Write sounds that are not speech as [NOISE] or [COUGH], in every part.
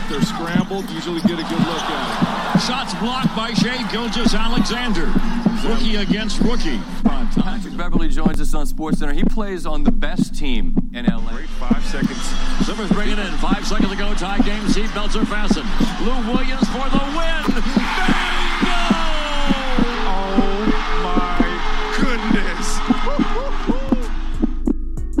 set, they're scrambled, usually get a good look at it. Shots blocked by Shai Gilgeous-Alexander. Rookie against rookie. Patrick Beverley joins us on SportsCenter. He plays on the best team in LA. Great five seconds. Zippers bringing it in. Five seconds to go. Tie game. Seatbelts are fastened. Lou Williams for the win. Bingo! Oh my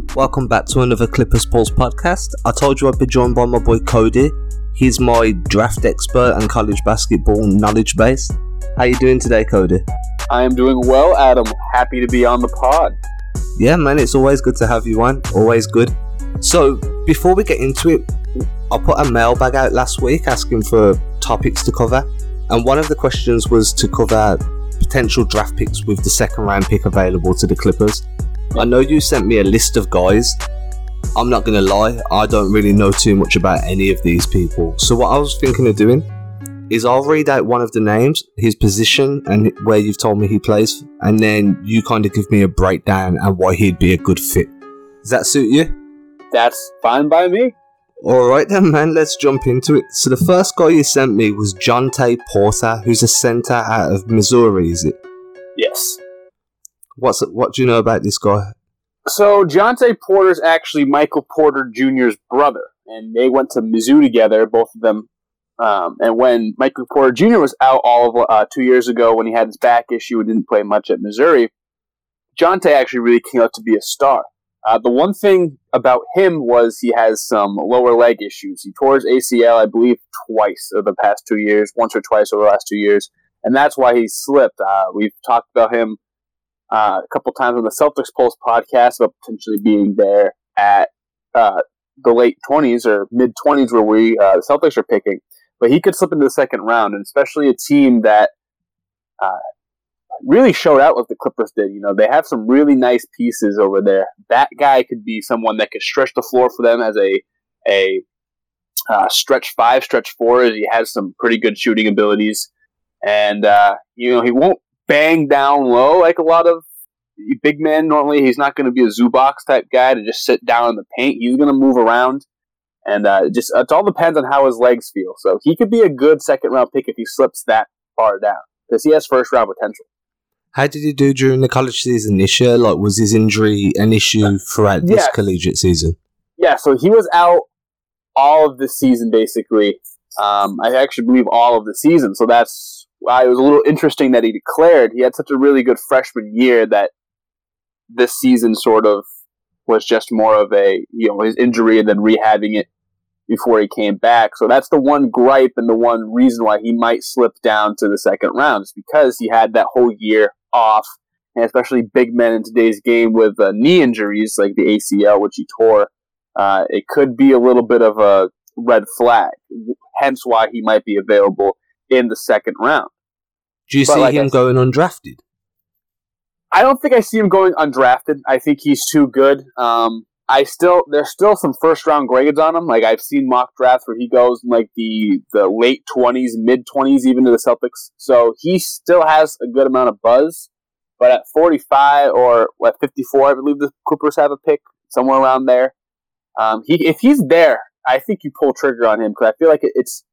goodness. Welcome back to another Clippers Pulse podcast. I told you I'd be joined by my boy Cody. He's my draft expert and college basketball knowledge base. How you doing today, Cody? I am doing well, Adam. Happy to be on the pod. Yeah, man, it's always good to have you on. Always good. So, before we get into it, I put a mailbag out last week asking for topics to cover, and one of the questions was to cover potential draft picks with the second round pick available to the Clippers. I know you sent me a list of guys. I'm not gonna lie, I don't really know too much about any of these people. So, what I was thinking of doing is I'll read out one of the names, his position, and where you've told me he plays, and then you kind of give me a breakdown and why he'd be a good fit. Does that suit you? That's fine by me. Alright then, man, let's jump into it. So, the first guy you sent me was Jontay Porter, who's a center out of Missouri, is it? Yes. What's What do you know about this guy? So Jontay Porter's actually Michael Porter Jr.'s brother, and they went to Mizzou together, both of them. Um, and when Michael Porter Jr. was out all of uh, two years ago, when he had his back issue and didn't play much at Missouri, Jontay actually really came out to be a star. Uh, the one thing about him was he has some lower leg issues. He tore his ACL, I believe, twice over the past two years, once or twice over the last two years, and that's why he slipped. Uh, we've talked about him uh, a couple times on the Celtics Pulse podcast about potentially being there at uh, the late 20s or mid 20s where we uh, the Celtics are picking. But he could slip into the second round, and especially a team that uh, really showed out what the Clippers did. You know, they have some really nice pieces over there. That guy could be someone that could stretch the floor for them as a a uh, stretch five, stretch four. as He has some pretty good shooting abilities, and uh, you know he won't bang down low like a lot of big man normally. He's not going to be a Zubac type guy to just sit down in the paint. He's going to move around, and uh, just it all depends on how his legs feel. So he could be a good second round pick if he slips that far down because he has first round potential. How did he do during the college season this year? Like, was his injury an issue throughout this Yes. collegiate season? Yeah, so he was out all of the season basically. Um, I actually believe all of the season. So that's why it was a little interesting that he declared. He had such a really good freshman year that this season sort of was just more of a you know his injury and then rehabbing it before he came back. So that's the one gripe and the one reason why he might slip down to the second round is because he had that whole year off, and especially big men in today's game with uh, knee injuries like the ACL, which he tore. Uh, it could be a little bit of a red flag, hence why he might be available in the second round. Do you But see like him going undrafted? I don't think I see him going undrafted. I think he's too good. Um, I still there's still some first round grades on him. Like I've seen mock drafts where he goes in like the the late twenties, mid twenties, even to the Celtics. So he still has a good amount of buzz. But at 45 or at 54, I believe the Clippers have a pick somewhere around there. Um, he if he's there, I think you pull trigger on him because I feel like it's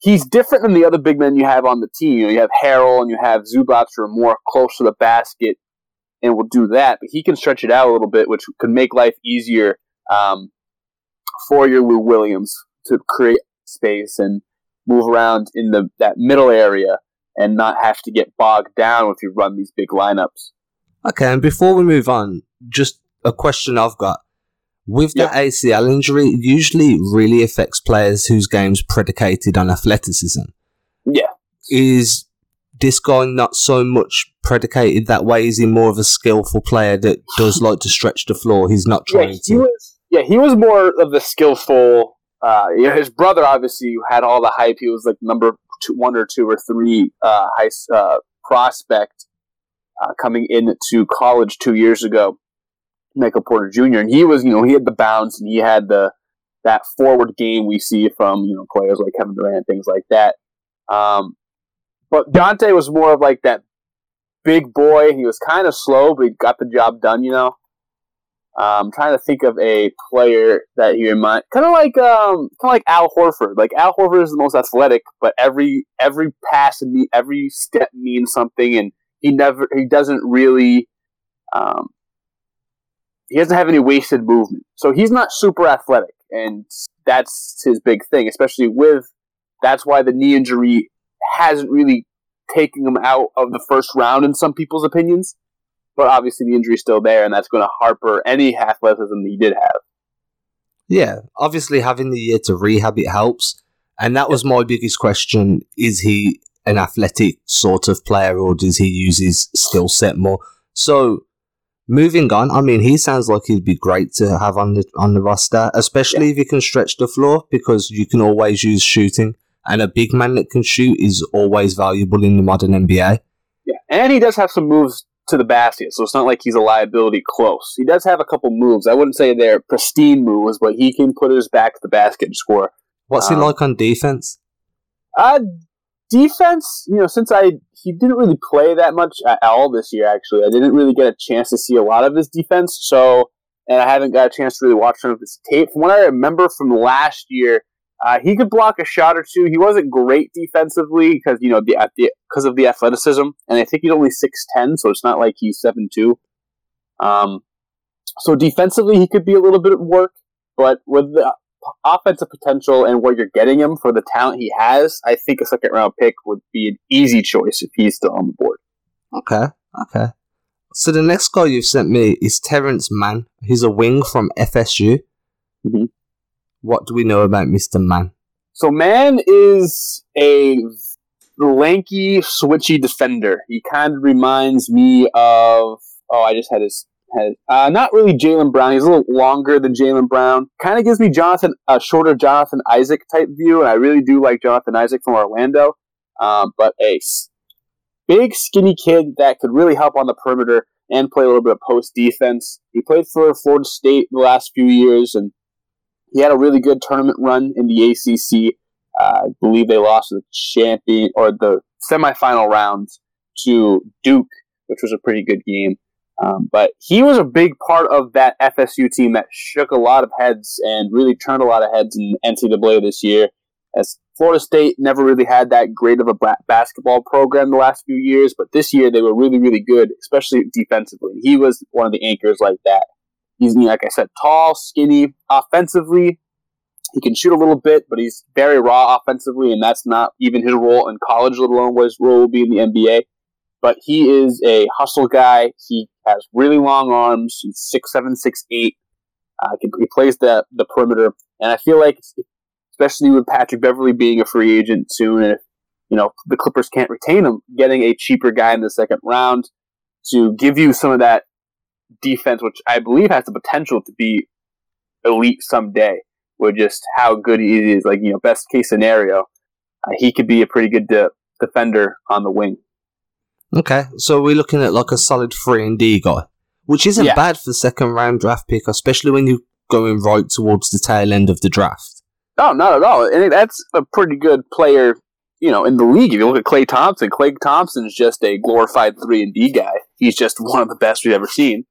he's different than the other big men you have on the team. You know, you have Harrell and you have Zubac who are more close to the basket and will do that. But he can stretch it out a little bit, which could make life easier um, for your Lou Williams to create space and move around in the that middle area and not have to get bogged down if you run these big lineups. Okay, and before we move on, just a question I've got. With the ACL injury, it usually really affects players whose game's predicated on athleticism. Yeah. Is this guy not so much predicated that way? Is he more of a skillful player that does like to stretch the floor? He's not Yeah, trying he to. was. Yeah, he was more of the skillful. Uh, you know, his brother obviously had all the hype. He was like number two, one or two or three uh, high uh, prospect uh, coming into college two years ago. Michael Porter Jr. and he was, you know, he had the bounce and he had the that forward game we see from you know players like Kevin Durant, things like that. Um, but Dante was more of like that big boy. He was kind of slow, but he got the job done. You know. Um, I'm trying to think of a player that he remind, kind of like um, kind of like Al Horford. Like Al Horford is the most athletic, but every every pass and every step means something, and he never he doesn't really um, he doesn't have any wasted movement. So he's not super athletic, and that's his big thing, especially with that's why the knee injury hasn't really taken him out of the first round in some people's opinions. But obviously the injury's still there, and that's going to harper any athleticism that he did have. Yeah, obviously having the year to rehab it helps. And that was my biggest question: Is he an athletic sort of player, or does he use his skill set more? So moving on, I mean, he sounds like he'd be great to have on the on the roster, especially yeah. if he can stretch the floor because you can always use shooting, and a big man that can shoot is always valuable in the modern NBA. Yeah, and he does have some moves to the basket, so it's not like he's a liability close. He does have a couple moves. I wouldn't say they're pristine moves, but he can put his back to the basket and score. What's um, he like on defense? Uh, defense, you know, since I he didn't really play that much at all this year. Actually, I didn't really get a chance to see a lot of his defense. So, and I haven't got a chance to really watch some of his tape. From what I remember from last year, uh, he could block a shot or two. He wasn't great defensively because you know the because of the athleticism, and I think he's only six ten, so it's not like he's seven two. Um, so defensively, he could be a little bit of work, but with the offensive potential and what you're getting him for the talent he has, I think a second round pick would be an easy choice if he's still on the board. Okay, okay. So the next guy you've sent me is Terrence Mann. He's a wing from FSU. Mm-hmm. What do we know about Mr. Mann? So Mann is a lanky, switchy defender. He kind of reminds me of oh, I just had his head. Uh, not really Jaylen Brown. He's a little longer than Jaylen Brown. Kind of gives me Jonathan a shorter Jonathan Isaac type view, and I really do like Jonathan Isaac from Orlando. Um, but a big, skinny kid that could really help on the perimeter and play a little bit of post defense. He played for Florida State the last few years, and he had a really good tournament run in the ACC. Uh, I believe they lost the champion or the semifinal rounds to Duke, which was a pretty good game. Um, but he was a big part of that FSU team that shook a lot of heads and really turned a lot of heads in NCAA this year. As Florida State never really had that great of a basketball program the last few years, but this year they were really, really good, especially defensively. He was one of the anchors like that. He's, like I said, tall, skinny. Offensively, he can shoot a little bit, but he's very raw offensively, and that's not even his role in college, let alone what his role will be in the NBA. But he is a hustle guy. He has really long arms. He's six seven, six eight. Uh, he plays the the perimeter, and I feel like, especially with Patrick Beverley being a free agent soon, and if you know the Clippers can't retain him, getting a cheaper guy in the second round to give you some of that defense, which I believe has the potential to be elite someday, with just how good he is. Like you know, best case scenario, uh, he could be a pretty good de- defender on the wing. Okay, so we're looking at like a solid three and D guy, which isn't yeah. bad for the second round draft pick, especially when you're going right towards the tail end of the draft. No, not at all. And that's a pretty good player, you know, in the league. If you look at Klay Thompson, Klay Thompson's just a glorified three and D guy. He's just one of the best we've ever seen.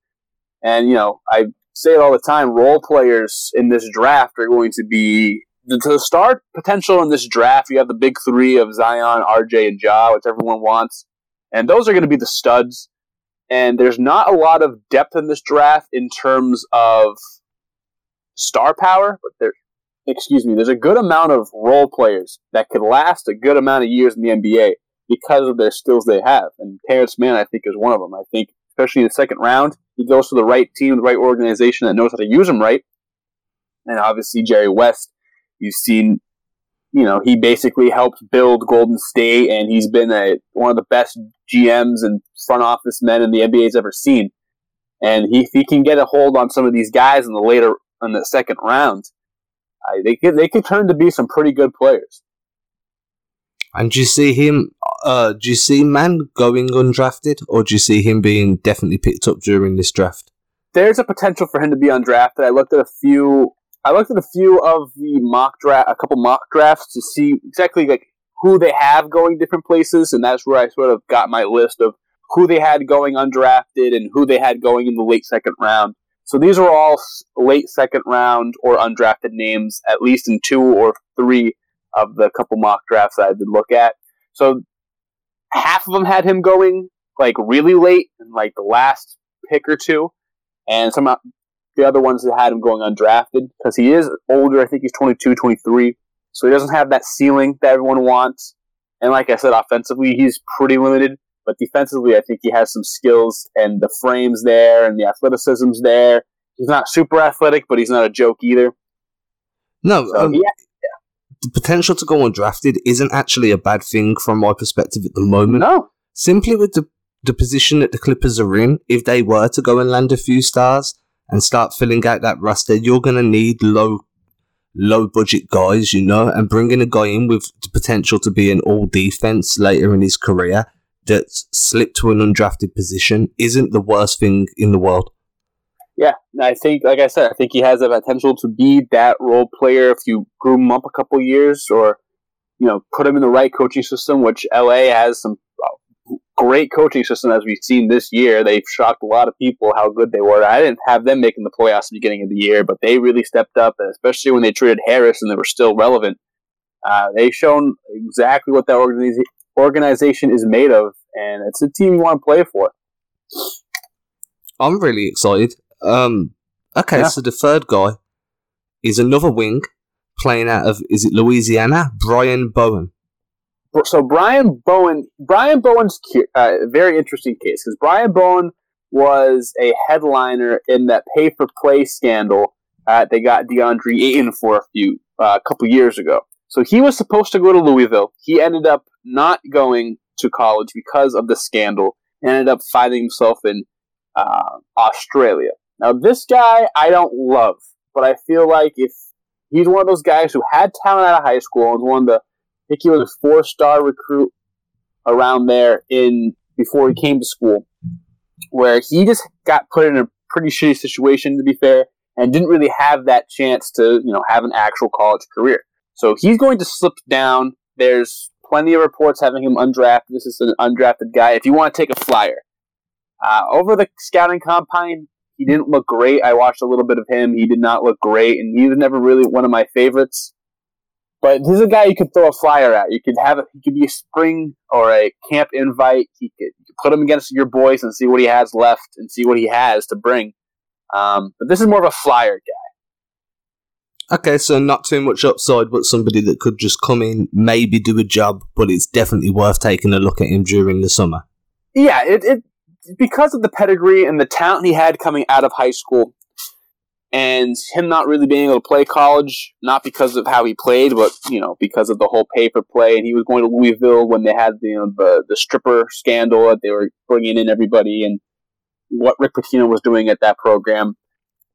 And you know, I say it all the time. Role players in this draft are going to be the, the star potential in this draft. You have the big three of Zion, RJ, and Ja, which everyone wants and those are going to be the studs. And there's not a lot of depth in this draft in terms of star power, but there, excuse me, there's a good amount of role players that could last a good amount of years in the NBA because of their skills they have. And Terrence Mann, I think, is one of them. I think, especially in the second round, he goes to the right team, the right organization that knows how to use him right. And obviously, Jerry West, you've seen you know, he basically helped build Golden State, and he's been a, one of the best GMs and front office men in the NBA's ever seen. And he, if he can get a hold on some of these guys in the later, in the second round, uh, they could they could turn to be some pretty good players. And do you see him? Uh, do you see Man going undrafted, or do you see him being definitely picked up during this draft? There's a potential for him to be undrafted. I looked at a few I looked at a few of the mock draft, a couple mock drafts to see exactly like who they have going different places, and that's where I sort of got my list of who they had going undrafted and who they had going in the late second round. So these are all late second round or undrafted names, at least in two or three of the couple mock drafts that I did look at. So half of them had him going like really late in like the last pick or two, and some the other ones that had him going undrafted because he is older. I think he's 22, 23, so he doesn't have that ceiling that everyone wants. And like I said, offensively he's pretty limited, but defensively I think he has some skills and the frames there and the athleticism's there. He's not super athletic, but he's not a joke either. No, So, um, yeah, the potential to go undrafted isn't actually a bad thing from my perspective at the moment. no, Simply with the the position that the Clippers are in, if they were to go and land a few stars and start filling out that roster, you're gonna need low low budget guys, you know, and bringing a guy in with the potential to be an all defense later in his career that slipped to an undrafted position isn't the worst thing in the world. Yeah, I think, like I said, I think he has the potential to be that role player if you groom him up a couple years, or you know, put him in the right coaching system. Which LA has some great coaching system as we've seen this year. They've shocked a lot of people how good they were. I didn't have them making the playoffs at the beginning of the year, but they really stepped up, and especially when they traded Harris and they were still relevant. Uh, they've shown exactly what that organiza- organization is made of, and it's a team you want to play for. I'm really excited. Um, okay, Yeah. so the third guy is another wing playing out of is it Louisiana? Brian Bowen. So Brian Bowen, Brian Bowen's uh, very interesting case because Brian Bowen was a headliner in that pay for play scandal uh, they got DeAndre Ayton for a few uh, couple years ago. So he was supposed to go to Louisville. He ended up not going to college because of the scandal. and Ended up finding himself in uh, Australia. Now this guy I don't love, but I feel like if he's one of those guys who had talent out of high school and was one of the think he was a four star recruit around there in before he came to school, where he just got put in a pretty shitty situation to be fair, and didn't really have that chance to you know have an actual college career. So he's going to slip down. There's plenty of reports having him undrafted. This is an undrafted guy. If you want to take a flyer, uh, over the scouting combine, he didn't look great. I watched a little bit of him. He did not look great, and he was never really one of my favorites. But this is a guy you could throw a flyer at. You could have it. He could be a spring or a camp invite. He could put him against your boys and see what he has left and see what he has to bring. Um, but this is more of a flyer guy. Okay, so not too much upside, but somebody that could just come in, maybe do a job, but it's definitely worth taking a look at him during the summer. Yeah, it, it because of the pedigree and the talent he had coming out of high school, and him not really being able to play college, not because of how he played, but you know because of the whole pay for play. And he was going to Louisville when they had the you know, the the stripper scandal that they were bringing in everybody, and what Rick Pitino was doing at that program.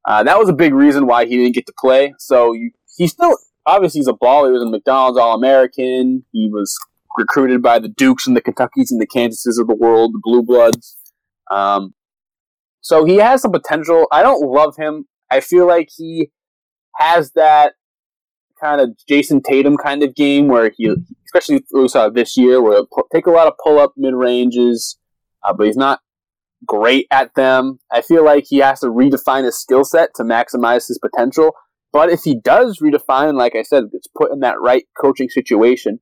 Uh, that was a big reason why he didn't get to play. So you, he still obviously he's a ball. He was a McDonald's All American. He was recruited by the Dukes and the Kentuckys and the Kansases of the world, the Blue Bloods. Um, so he has some potential. I don't love him. I feel like he has that kind of Jayson Tatum kind of game where he, especially we saw this year, where he'll take a lot of pull up mid ranges, uh, but he's not great at them. I feel like he has to redefine his skill set to maximize his potential. But if he does redefine, like I said, gets put in that right coaching situation,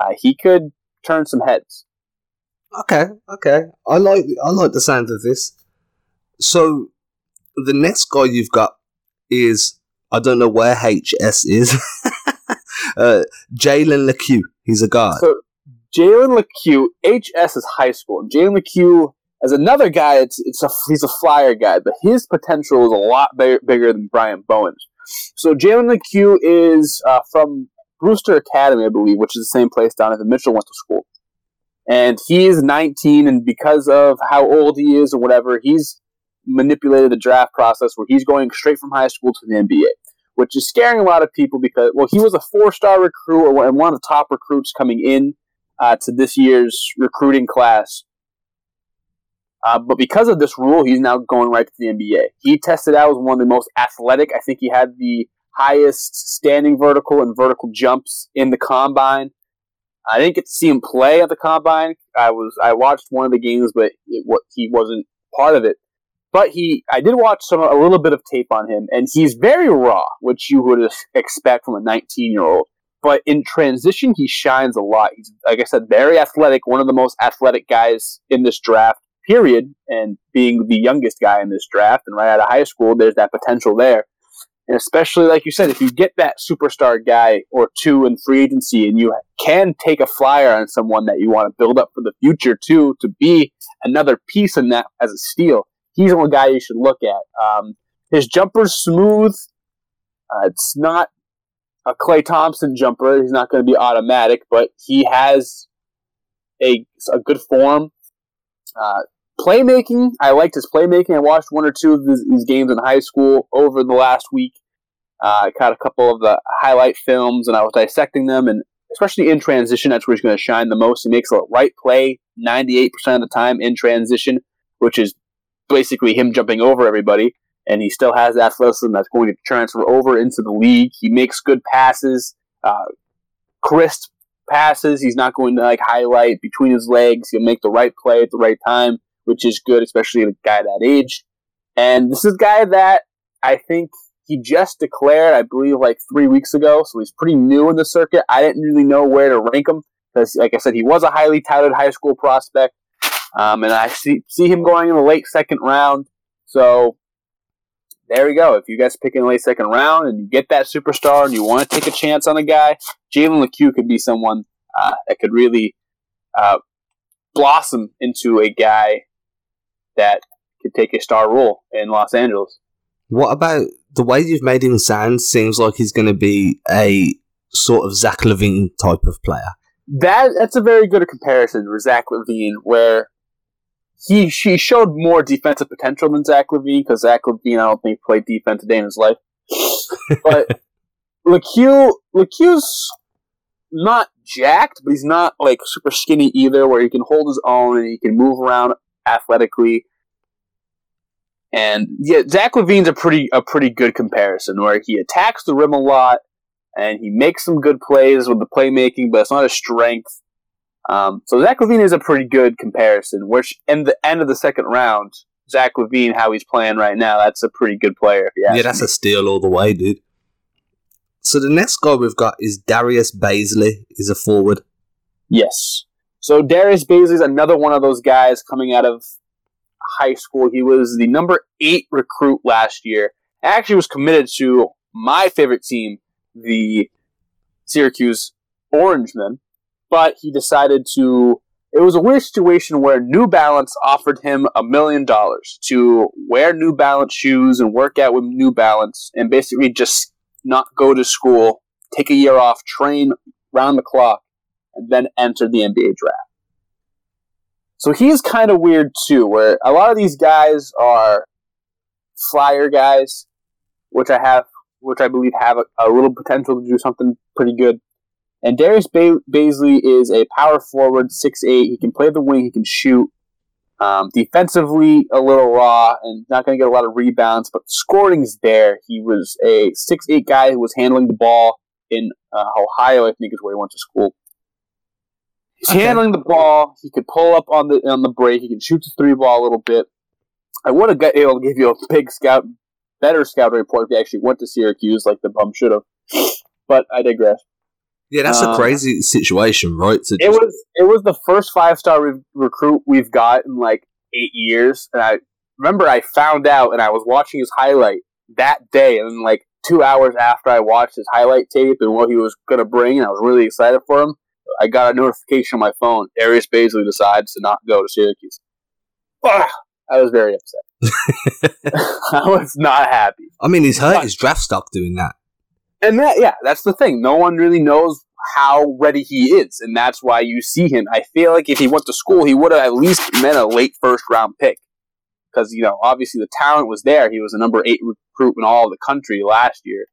uh, he could turn some heads. Okay, okay. I like I like the sound of this. So the next guy you've got is I don't know where HS is. [LAUGHS] uh, Jalen Lecque. He's a guard. So Jalen Lecque, HS is high school. Jalen Lecque as another guy, it's it's a he's a flyer guy, but his potential is a lot bigger, bigger than Brian Bowen's. So Jalen Lecque is uh, from Brewster Academy, I believe, which is the same place at Mitchell went to school. And he is 19, and because of how old he is or whatever, he's manipulated the draft process where he's going straight from high school to the NBA, which is scaring a lot of people because, well, he was a four-star recruit or one of the top recruits coming in uh, to this year's recruiting class. Uh, but because of this rule, he's now going right to the NBA. He tested out as one of the most athletic. I think he had the highest standing vertical and vertical jumps in the combine. I didn't get to see him play at the combine. I was I watched one of the games, but it, what he wasn't part of it. But he, I did watch some a little bit of tape on him, and he's very raw, which you would expect from a 19 year old. But in transition, he shines a lot. He's, like I said, very athletic, one of the most athletic guys in this draft, period. And being the youngest guy in this draft and right out of high school, there's that potential there. And especially, like you said, if you get that superstar guy or two in free agency and you can take a flyer on someone that you want to build up for the future, too, to be another piece in that as a steal, he's the one guy you should look at. Um, his jumper's smooth. Uh, it's not a Klay Thompson jumper. He's not going to be automatic, but he has a, a good form. Uh, playmaking, I liked his playmaking. I watched one or two of his, his games in high school over the last week. Uh, I caught a couple of the highlight films and I was dissecting them, and especially in transition, that's where he's going to shine the most. He makes a right play 98% of the time in transition, which is basically him jumping over everybody and he still has athleticism that's going to transfer over into the league. He makes good passes, uh, crisp passes. He's not going to like highlight between his legs. He'll make the right play at the right time, which is good, especially a guy that age. And this is a guy that I think he just declared, I believe, like three weeks ago. So he's pretty new in the circuit. I didn't really know where to rank him because, like I said, he was a highly touted high school prospect. Um, and I see, see him going in the late second round. So there we go. If you guys pick in the late second round and you get that superstar and you want to take a chance on a guy, Jalen Lecque could be someone uh, that could really uh, blossom into a guy that could take a star role in Los Angeles. What about the way you've made him sound? Seems like he's going to be a sort of Zach LaVine type of player. That that's a very good comparison for Zach LaVine, where he she showed more defensive potential than Zach LaVine because Zach LaVine I don't think played defense a day in his life. [LAUGHS] but Lecque Lecque's not jacked, but he's not like super skinny either, where he can hold his own and he can move around athletically. And yeah, Zach LaVine's a pretty a pretty good comparison where he attacks the rim a lot and he makes some good plays with the playmaking, but it's not a strength. Um, so Zach LaVine is a pretty good comparison. Which in the end of the second round, Zach LaVine, how he's playing right now, that's a pretty good player. yeah, that's me. a steal all the way, dude. So the next guy we've got is Darius Bazley. Is a forward. Yes. So Darius Bazley is another one of those guys coming out of high school. He was the number eight recruit last year. Actually, was committed to my favorite team, the Syracuse Orangemen but he decided to. It was a weird situation where New Balance offered him a million dollars to wear New Balance shoes and work out with New Balance and basically just not go to school, take a year off, train round the clock, and then enter the NBA draft. So he's kind of weird too, where a lot of these guys are flyer guys, which I have, which I believe have a, a little potential to do something pretty good. And Darius ba- Bazley is a power forward, six eight. He can play the wing. He can shoot. Um, defensively, a little raw and not going to get a lot of rebounds, but scoring's there. He was a six eight guy who was handling the ball in uh, Ohio, I think is where he went to school. He's okay. handling the ball. He could pull up on the on the break. He can shoot the three ball a little bit. I would have got able to give you a big scout, better scout report if he actually went to Syracuse, like the bum should have. But I digress. Yeah, that's uh, a crazy situation, right? To it just... was it was the first five star re- recruit we've got in like eight years, and I remember I found out and I was watching his highlight that day, and like two hours after I watched his highlight tape and what he was gonna bring, and I was really excited for him. I got a notification on my phone. Darius Bazley decides to not go to Syracuse. I was very upset. [LAUGHS] [LAUGHS] I was not happy. I mean, he's hurt his draft stock doing that and that yeah, that's the thing. No one really knows how ready he is, and that's why you see him. I feel like if he went to school, he would have at least been a late first round pick because you know obviously the talent was there. He was a number eight recruit in all the country last year,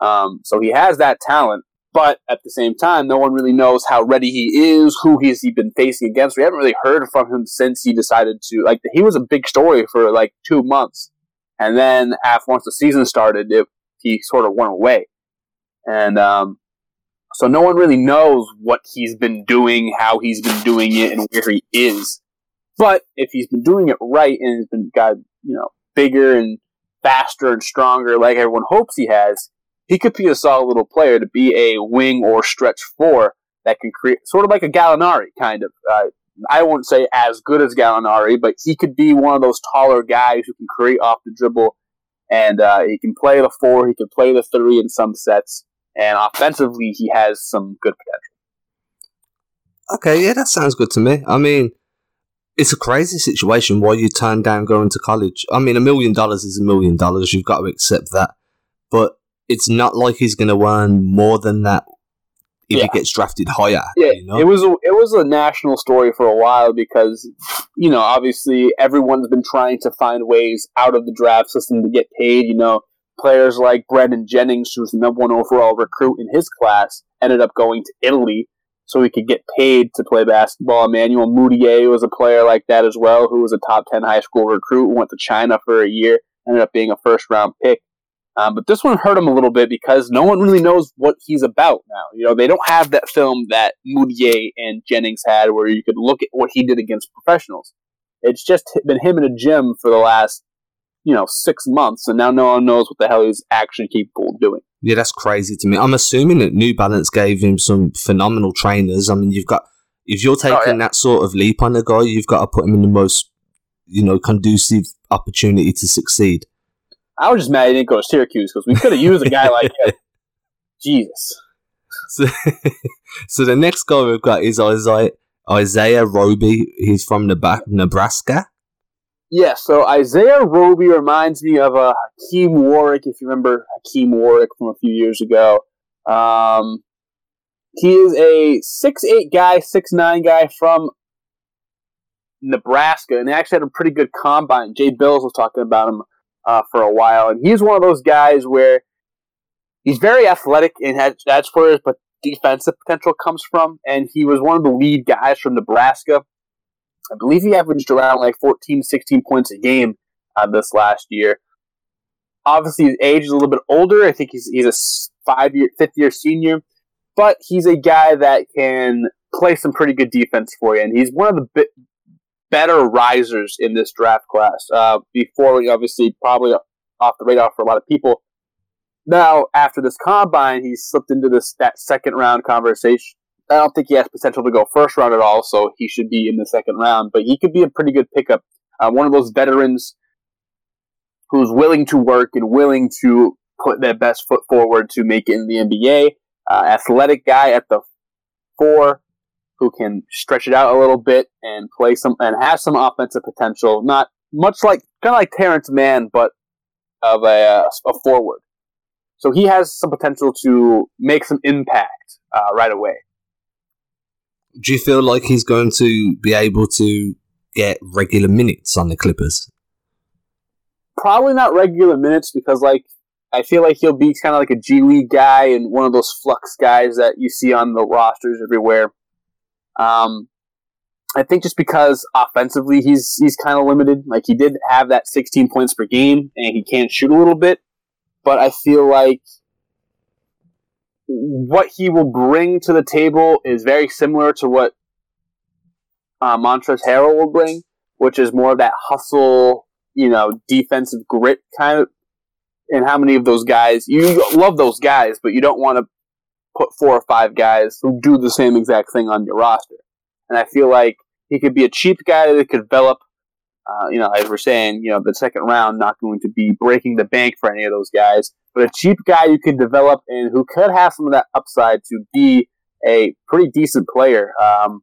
um, so he has that talent. But at the same time, no one really knows how ready he is, who he's he been facing against. We haven't really heard from him since he decided to like he was a big story for like two months, and then after once the season started, it he sort of went away. And um, so no one really knows what he's been doing, how he's been doing it, and where he is. But if he's been doing it right and has been got you know, bigger and faster and stronger like everyone hopes he has, he could be a solid little player to be a wing or stretch four that can create sort of like a Gallinari kind of. Uh, I won't say as good as Gallinari, but he could be one of those taller guys who can create off the dribble, and uh, he can play the four, he can play the three in some sets, and offensively he has some good potential. Okay, yeah, that sounds good to me. I mean, it's a crazy situation why you turn down going to college. I mean, a million dollars is a million dollars. You've got to accept that. But it's not like he's going to earn more than that if Yeah. he gets drafted higher. Yeah, you know? it was a, it was a national story for a while because you know obviously everyone's been trying to find ways out of the draft system to get paid. You know, players like Brandon Jennings, who was the number one overall recruit in his class, ended up going to Italy so he could get paid to play basketball. Emmanuel Mudiay was a player like that as well, who was a top ten high school recruit, went to China for a year, ended up being a first round pick. Um, but this one hurt him a little bit because no one really knows what he's about now. You know, they don't have that film that Mudiay and Jennings had where you could look at what he did against professionals. It's just been him in a gym for the last, you know, six months, and now no one knows what the hell he's actually capable of doing. Yeah, that's crazy to me. I'm assuming that New Balance gave him some phenomenal trainers. I mean, you've got if you're taking Oh, yeah. that sort of leap on a guy, you've got to put him in the most, you know, conducive opportunity to succeed. I was just mad he didn't go to Syracuse because we could have used a guy like him. [LAUGHS] Jesus. So, [LAUGHS] so the next guy we've got is Isaiah Isaiah Roby. He's from Nebraska. Yeah, so Isaiah Roby reminds me of uh, Hakim Warrick, if you remember Hakim Warrick from a few years ago. Um, he is a six eight guy, six nine guy from Nebraska, and he actually had a pretty good combine. Jay Bilas was talking about him uh, for a while, and he's one of those guys where he's very athletic and has that's where his defensive potential comes from. And he was one of the lead guys from Nebraska. I believe he averaged around like 14, 16 points a game uh, this last year. Obviously, his age is a little bit older. I think he's he's a five year, fifth year senior, but he's a guy that can play some pretty good defense for you, and he's one of the better risers in this draft class. Uh, before, we obviously, probably off the radar for a lot of people. Now, after this combine, he slipped into this that second round conversation. I don't think he has potential to go first round at all, so he should be in the second round. But he could be a pretty good pickup. Uh, one of those veterans who's willing to work and willing to put their best foot forward to make it in the NBA. Uh, athletic guy at the four who can stretch it out a little bit and play some and have some offensive potential. Not much like kind of like Terrence Mann, but of a, a forward. So he has some potential to make some impact uh, right away. Do you feel like he's going to be able to get regular minutes on the Clippers? probably not regular minutes because like I feel like he'll be kind of like a G League guy and one of those flux guys that you see on the rosters everywhere. Um, I think just because offensively he's he's kind of limited. Like he did have that 16 points per game and he can shoot a little bit, but I feel like what he will bring to the table is very similar to what uh, Montrezl Harrell will bring, which is more of that hustle, you know, defensive grit kind of. And how many of those guys you love those guys, but you don't want to put four or five guys who do the same exact thing on your roster. And I feel like he could be a cheap guy that could develop. Uh, you know, as we're saying, you know, the second round not going to be breaking the bank for any of those guys, but a cheap guy you could develop and who could have some of that upside to be a pretty decent player. Um,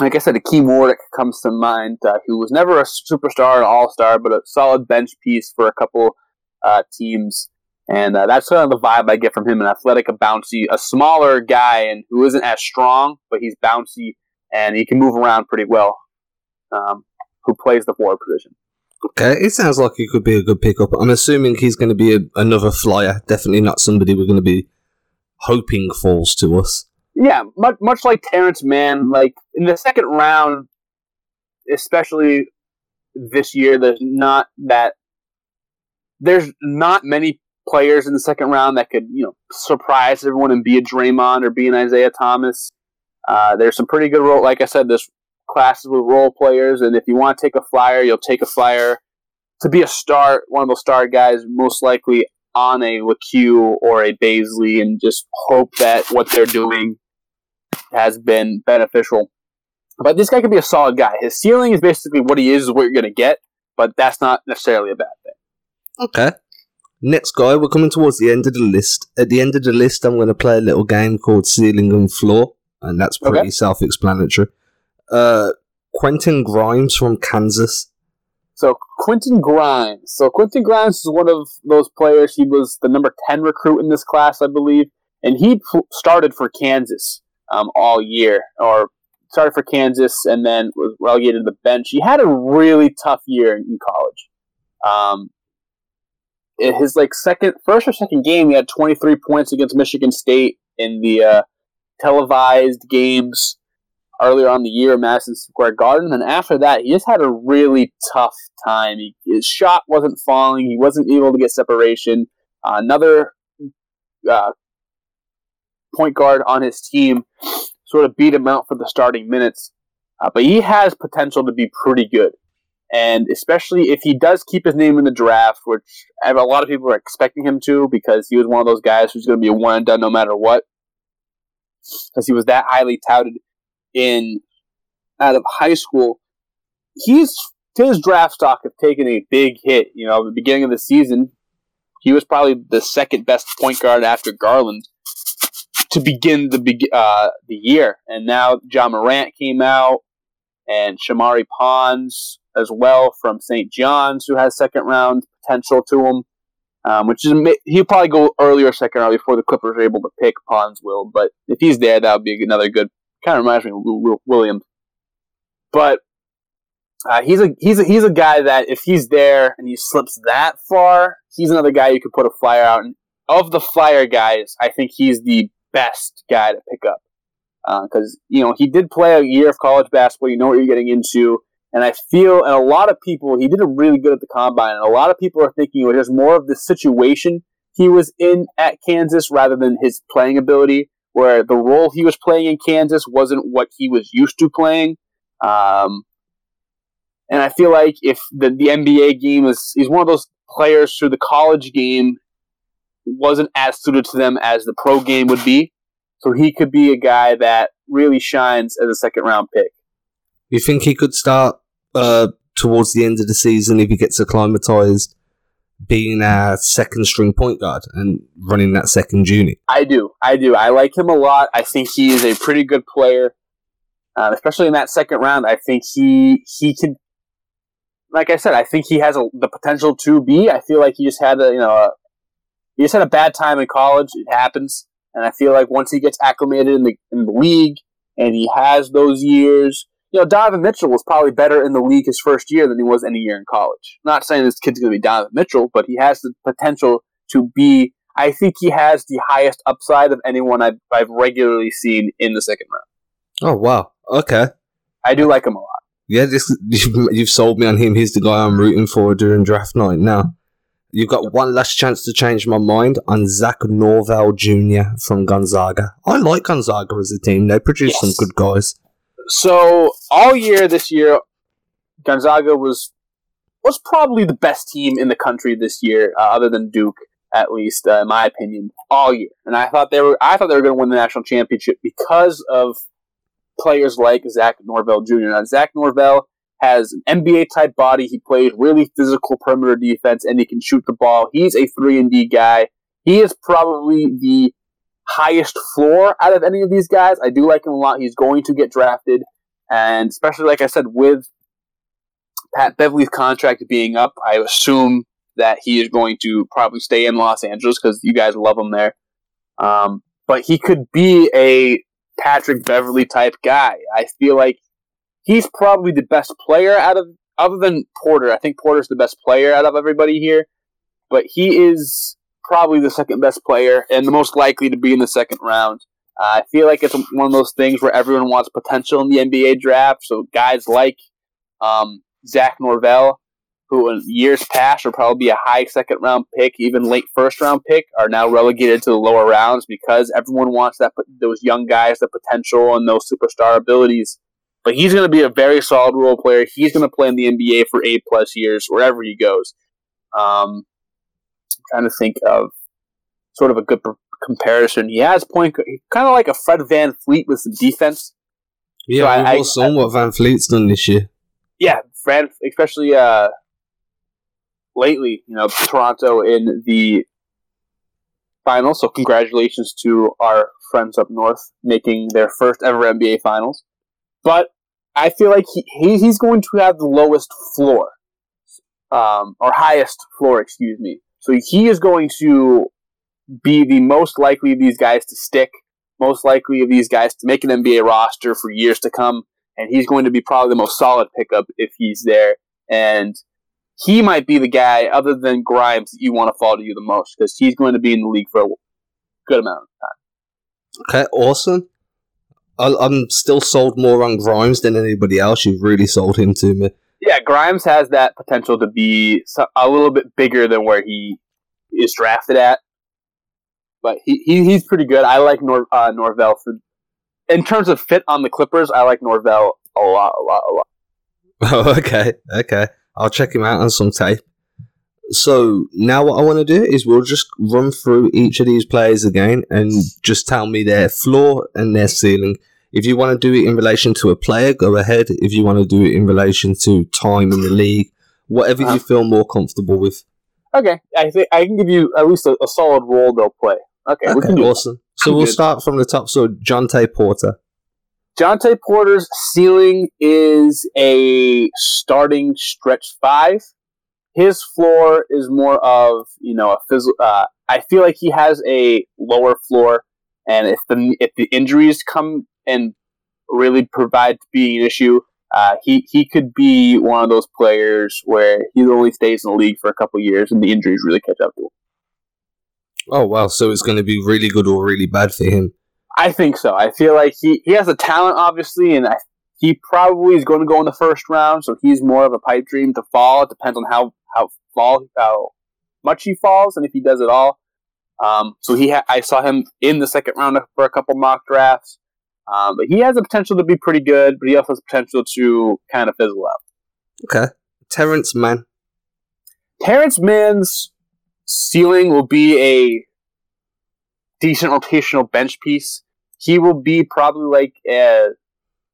like I said, Akeem Warrick comes to mind, uh, who was never a superstar an all star, but a solid bench piece for a couple uh, teams. And uh, that's kind of the vibe I get from him an athletic, a bouncy, a smaller guy, and who isn't as strong, but he's bouncy and he can move around pretty well. Um, who plays the forward position. Okay, it sounds like he could be a good pickup. I'm assuming he's going to be a, another flyer. Definitely not somebody we're going to be hoping falls to us. Yeah, much, much like Terrence Mann, like in the second round, especially this year, there's not that there's not many players in the second round that could you know surprise everyone and be a Draymond or be an Isaiah Thomas. Uh, there's some pretty good role, like I said, this class with role players, and if you want to take a flyer, you'll take a flyer to be a star, one of those star guys, most likely on a Lecque or a Bazley, and just hope that what they're doing has been beneficial. But this guy could be a solid guy. His ceiling is basically what he is, is what you're going to get, but that's not necessarily a bad thing. Okay. Next guy, we're coming towards the end of the list. At the end of the list, I'm going to play a little game called Ceiling and Floor, and that's pretty Okay. self explanatory. Uh, Quentin Grimes from Kansas. So Quentin Grimes. So Quentin Grimes is one of those players. He was the number ten recruit in this class, I believe, and he pl- started for Kansas um, all year, or started for Kansas and then was relegated to the bench. He had a really tough year in, in college. Um, in his like second, first or second game, he had 23 points against Michigan State in the uh, televised games earlier on the year Madison Square Garden. And after that, he just had a really tough time. He, his shot wasn't falling. He wasn't able to get separation. Uh, another uh, point guard on his team sort of beat him out for the starting minutes. Uh, but he has potential to be pretty good. And especially if he does keep his name in the draft, which a lot of people are expecting him to because he was one of those guys who's going to be a one and done no matter what. Because he was that highly touted in out of high school, he's his draft stock have taken a big hit. You know, at the beginning of the season, he was probably the second best point guard after Garland to begin the uh, the year, and now Ja Morant came out, and Shamorie Ponds as well from St. John's, who has second round potential to him. Um, which is he'll probably go earlier second round before the Clippers are able to pick. Ponds will, but if he's there, that would be another good kind of reminds me of Will- Will- Williams. But uh, he's a he's a he's a guy that if he's there and he slips that far, he's another guy you could put a flyer out. And of the flyer guys, I think he's the best guy to pick up because you know he did play a year of college basketball. You know what you're getting into, and I feel and a lot of people he did really good at the combine, and a lot of people are thinking it was just more of the situation he was in at Kansas rather than his playing ability where the role he was playing in Kansas wasn't what he was used to playing. Um, and I feel like if the, the NBA game is, he's one of those players through the college game wasn't as suited to them as the pro game would be. So he could be a guy that really shines as a second round pick. You think he could start uh, towards the end of the season if he gets acclimatized, being a second string point guard and running that second unit? I do. I do. I like him a lot. I think he is a pretty good player, uh, especially in that second round. I think he he can, like I said, I think he has a, the potential to be. I feel like he just had a you know a, he just had a bad time in college. It happens, and I feel like once he gets acclimated in the in the league and he has those years. You know, Donovan Mitchell was probably better in the league his first year than he was any year in college. not saying this kid's going to be Donovan Mitchell, but he has the potential to be I think he has the highest upside of anyone I've, I've regularly seen in the second round. Oh wow, okay, I do like him a lot. yeah. This you've, you've sold me on him. He's the guy I'm rooting for during draft night. Now you've got one last chance to change my mind on Zach Norvell Jr. from Gonzaga. I like Gonzaga as a team. They produce Yes. some good guys. So all year this year, Gonzaga was was probably the best team in the country this year, uh, other than Duke, at least uh, in my opinion, all year. And I thought they were I thought they were going to win the national championship because of players like Zach Norvell Jr. Now Zach Norvell has an NBA type body. He plays really physical perimeter defense, and he can shoot the ball. He's a three and D guy. He is probably the highest floor out of any of these guys. I do like him a lot. He's going to get drafted, and especially like I said, with Pat Beverley's contract being up, I assume that he is going to probably stay in Los Angeles because you guys love him there. Um, but he could be a Patrick Beverley type guy. I feel like he's probably the best player out of other than Porter. I think Porter's the best player out of everybody here, but he is probably the second best player and the most likely to be in the second round. Uh, I feel like it's one of those things where everyone wants potential in the NBA draft. So guys like um, Zach Norvell, who in years past would probably be a high second round pick, even late first round pick, are now relegated to the lower rounds because everyone wants that those young guys, the potential and those superstar abilities. but he's going to be a very solid role player. He's going to play in the NBA for eight plus years wherever he goes. Um, trying to think of sort of a good comparison. He has point kind of like a Fred Van Fleet with some defense. Yeah, So I- I- seen what VanVleet's done this year. Yeah, Fred, especially uh, lately, you know, Toronto in the finals. So congratulations to our friends up north making their first ever NBA finals. But I feel like he, he he's going to have the lowest floor, um, or highest floor, excuse me. So he is going to be the most likely of these guys to stick, most likely of these guys to make an NBA roster for years to come, and he's going to be probably the most solid pickup if he's there. And he might be the guy, other than Grimes, that you want to follow to you the most because he's going to be in the league for a good amount of time. Okay, awesome. I'm still sold more on Grimes than anybody else. You've really sold him to me. Yeah, Grimes has that potential to be a little bit bigger than where he is drafted at. But he, he he's pretty good. I like Nor, uh, Norvell for in terms of fit on the Clippers. I like Norvell a lot, a lot, a lot. Oh, [LAUGHS] okay, okay. I'll check him out on some tape. So now what I want to do is we'll just run through each of these players again and just tell me their floor and their ceiling. If you want to do it in relation to a player, go ahead. If you want to do it in relation to time in the league, whatever you feel more comfortable with. Okay, I think I can give you at least a, a solid role they'll play. Okay, we Okay, can do that. awesome. So I'm we'll good. start from the top. So Jontay Porter. Jontay Porter's ceiling is a starting stretch five. His floor is more of you know a phys- uh, I feel like he has a lower floor, and if the if the injuries come and really provide to be an issue, uh, he he could be one of those players where he only stays in the league for a couple years and the injuries really catch up to him. Oh wow! So it's going to be really good or really bad for him. I think so. I feel like he, he has the talent, obviously, and I, he probably is going to go in the first round. So he's more of a pipe dream to fall. It depends on how how fall how much he falls and if he does it all. Um, so he ha- I saw him in the second round for a couple mock drafts, um, but he has the potential to be pretty good. But he also has potential to kind of fizzle out. Okay, Terrence Mann. Terrence Mann's ceiling will be a decent rotational bench piece. He will be probably like a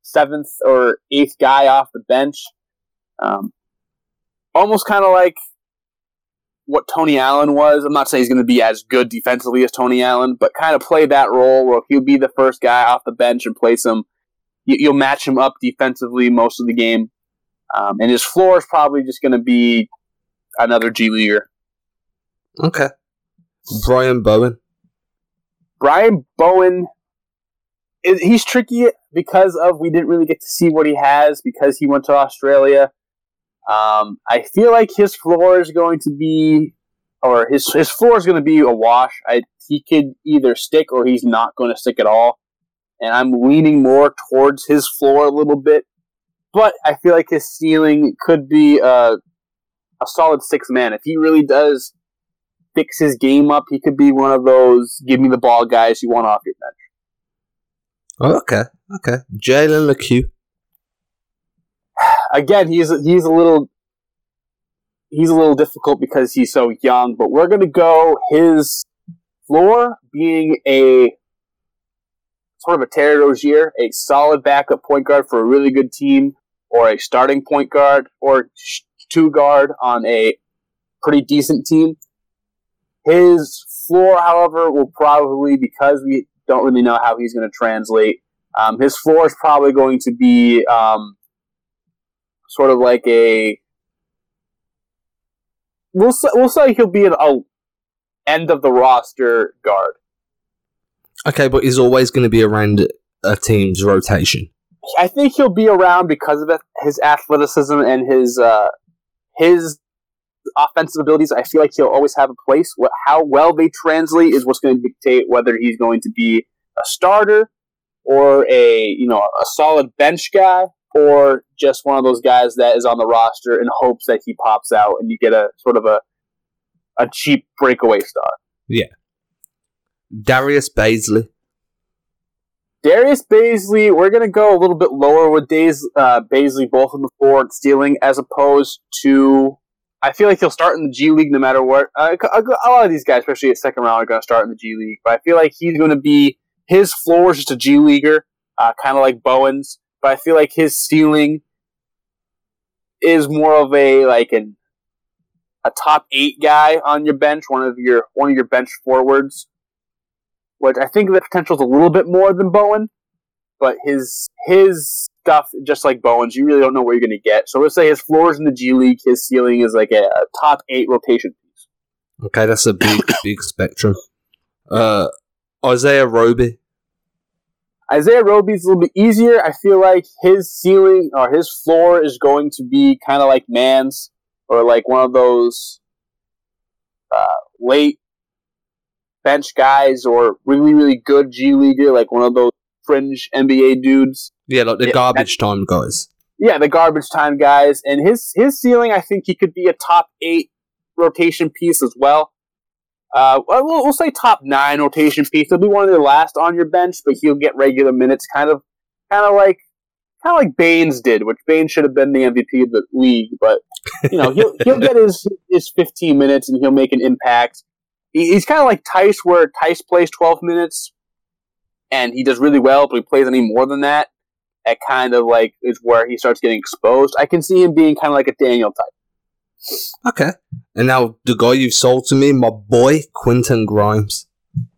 seventh or eighth guy off the bench. Um, almost kind of like what Tony Allen was. I'm not saying he's going to be as good defensively as Tony Allen, but kind of play that role where he'll be the first guy off the bench and play some. You, you'll match him up defensively most of the game. Um, and his floor is probably just going to be another G leaguer. Okay, Brian Bowen. Brian Bowen, he's tricky because of we didn't really get to see what he has because he went to Australia. Um, I feel like his floor is going to be, or his his floor is going to be a wash. I he could either stick or he's not going to stick at all, and I'm leaning more towards his floor a little bit. But I feel like his ceiling could be a, a solid six man if he really does fix his game up. He could be one of those give me the ball guys you want off your bench. Oh, okay, okay. Jalen Lecque. Again, he's he's a little he's a little difficult because he's so young, but we're gonna go his floor being a sort of a Terry Rozier, a solid backup point guard for a really good team, or a starting point guard or two guard on a pretty decent team. His floor, however, will probably because we don't really know how he's going to translate. Um, his floor is probably going to be um, sort of like a. We'll say, we'll say he'll be an a end of the roster guard. Okay, but he's always going to be around a team's rotation. I think he'll be around because of his athleticism and his uh, his offensive abilities. I feel like he'll always have a place. What, how well they translate is what's going to dictate whether he's going to be a starter or a you know a solid bench guy or just one of those guys that is on the roster in hopes that he pops out and you get a sort of a a cheap breakaway star. Yeah. Darius Bazley. Darius Bazley, we're gonna go a little bit lower with Days uh, Bazley, both in the forward stealing, as opposed to. I feel like he'll start in the G League no matter what. Uh, a a lot of these guys, especially at second round, are going to start in the G League. But I feel like he's going to be his floor is just a G leaguer, uh, kind of like Bowen's. But I feel like his ceiling is more of a like an a top eight guy on your bench, one of your one of your bench forwards. Which I think the potential is a little bit more than Bowen, but his his stuff, just like Bowen's, you really don't know what you're going to get. So let's say his floor is in the G League, his ceiling is like a, a top eight rotation piece. Okay, that's a big, [COUGHS] big spectrum. Uh, Isaiah Roby. Isaiah Roby's a little bit easier. I feel like his ceiling or his floor is going to be kind of like Mann's or like one of those uh, late bench guys or really, really good G Leaguer, like one of those fringe NBA dudes. Yeah, like the Yeah, garbage time guys. Yeah, the garbage time guys. And his his ceiling, I think he could be a top eight rotation piece as well. Uh, well, we'll, say top nine rotation piece. He'll be one of the last on your bench, but he'll get regular minutes, kind of, kind of like, kind of like Baines did, which Baines should have been the MVP of the league. But you know, he'll he'll get his his 15 minutes and he'll make an impact. He, he's kind of like Tice, where Tice plays 12 minutes and he does really well, but he plays any more than that. That kind of like is where he starts getting exposed. I can see him being kind of like a Daniel type. Okay. And now the guy you've sold to me, my boy Quentin Grimes.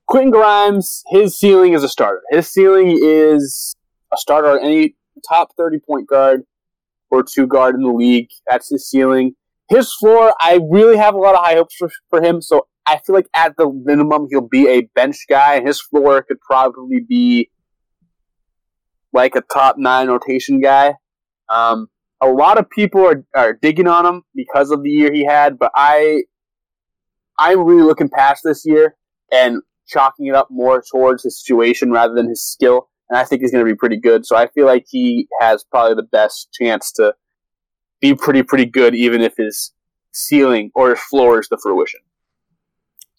Quentin Grimes, his ceiling is a starter. His ceiling is a starter on any top 30 point guard or two guard in the league. That's his ceiling. His floor, I really have a lot of high hopes for, for him. So I feel like at the minimum, he'll be a bench guy. And his floor could probably be like a top nine rotation guy. Um, a lot of people are, are digging on him because of the year he had, but I, I'm really looking past this year and chalking it up more towards his situation rather than his skill. And I think he's going to be pretty good. So I feel like he has probably the best chance to be pretty, pretty good, even if his ceiling or his floor is the fruition.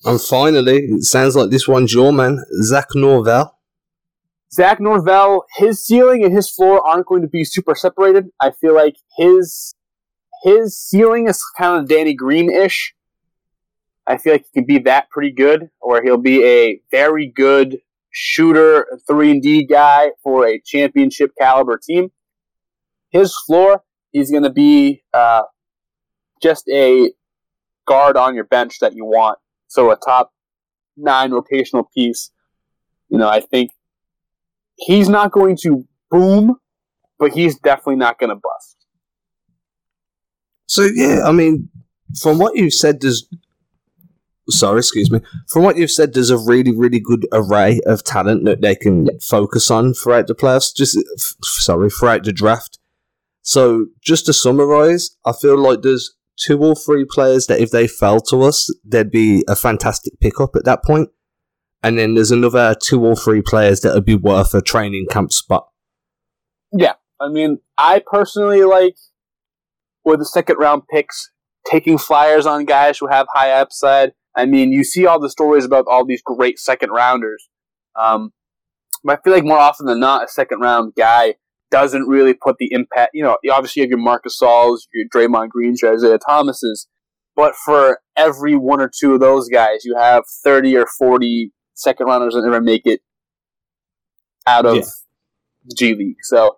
And finally, it sounds like this one's your man, Zach Norvell. Zach Norvell, his ceiling and his floor aren't going to be super separated. I feel like his his ceiling is kind of Danny Green ish. I feel like he can be that pretty good, or he'll be a very good shooter, three and D guy for a championship caliber team. His floor, he's going to be uh, just a guard on your bench that you want. So a top nine rotational piece. You know, I think he's not going to boom, but he's definitely not going to bust. So yeah, I mean, from what you've said, there's sorry, excuse me. From what you've said, there's a really, really good array of talent that they can focus on throughout the playoffs. Just f- sorry, throughout the draft. So just to summarize, I feel like there's two or three players that if they fell to us, they'd be a fantastic pickup at that point. And then there's another two or three players that would be worth a training camp spot. Yeah, I mean, I personally like with the second round picks taking flyers on guys who have high upside. I mean, you see all the stories about all these great second rounders. Um, but I feel like more often than not, a second round guy doesn't really put the impact. You know, obviously you have your Marc Gasols, your Draymond Greens, your Isaiah Thomases, but for every one or two of those guys, you have thirty or forty second rounders that never make it out of Yeah. the G League. So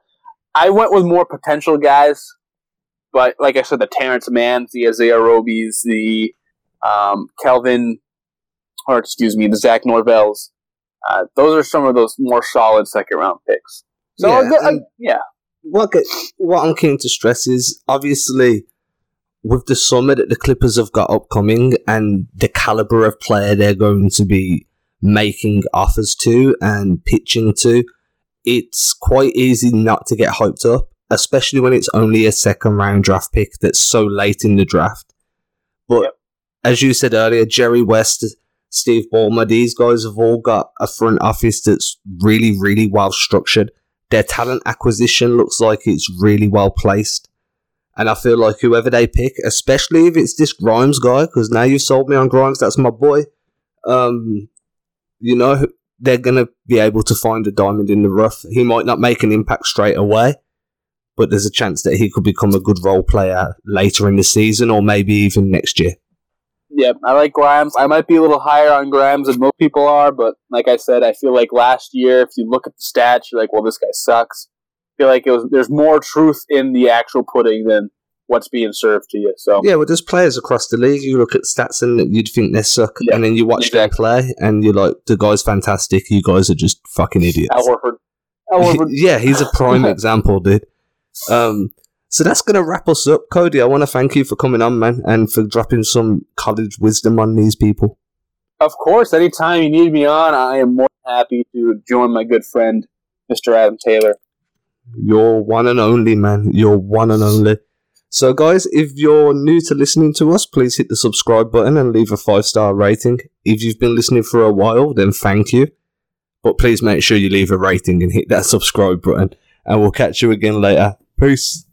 I went with more potential guys, but like I said, the Terrence Manns, the Isaiah Robies, the um, Kelvin, or excuse me, the Zach Norvells. Uh, those are some of those more solid second round picks. So Yeah, a good- a- and- yeah, what get, what I'm keen to stress is obviously with the summer that the Clippers have got upcoming and the caliber of player they're going to be making offers to and pitching to, it's quite easy not to get hyped up, especially when it's only a second round draft pick that's so late in the draft. But Yep. as you said earlier, Jerry West, Steve Ballmer, these guys have all got a front office that's really, really well structured their talent acquisition looks like it's really well placed. And I feel like whoever they pick, especially if it's this Grimes guy, because now you've sold me on Grimes, that's my boy. Um, you know, they're going to be able to find a diamond in the rough. He might not make an impact straight away, but there's a chance that he could become a good role player later in the season or maybe even next year. Yeah, I like Grimes. I might be a little higher on Grimes than most people are, but like I said, I feel like last year, if you look at the stats, you're like, well, this guy sucks. I feel like it was there's more truth in the actual pudding than what's being served to you. So yeah, well, there's players across the league. You look at stats and you'd think they suck, Yeah, and then you watch them play, and you're like, the guy's fantastic. You guys are just fucking idiots. Al Horford. Al Horford. [LAUGHS] yeah, he's a prime [LAUGHS] example, dude. Um, so that's gonna wrap us up, Cody. I want to thank you for coming on, man, and for dropping some college wisdom on these people. Of course, anytime you need me on, I am more than happy to join my good friend, Mr. Adam Taylor. You're one and only, man. You're one and only. So, guys, if you're new to listening to us, please hit the subscribe button and leave a five star rating. If you've been listening for a while, then thank you. But please make sure you leave a rating and hit that subscribe button. And we'll catch you again later. Peace.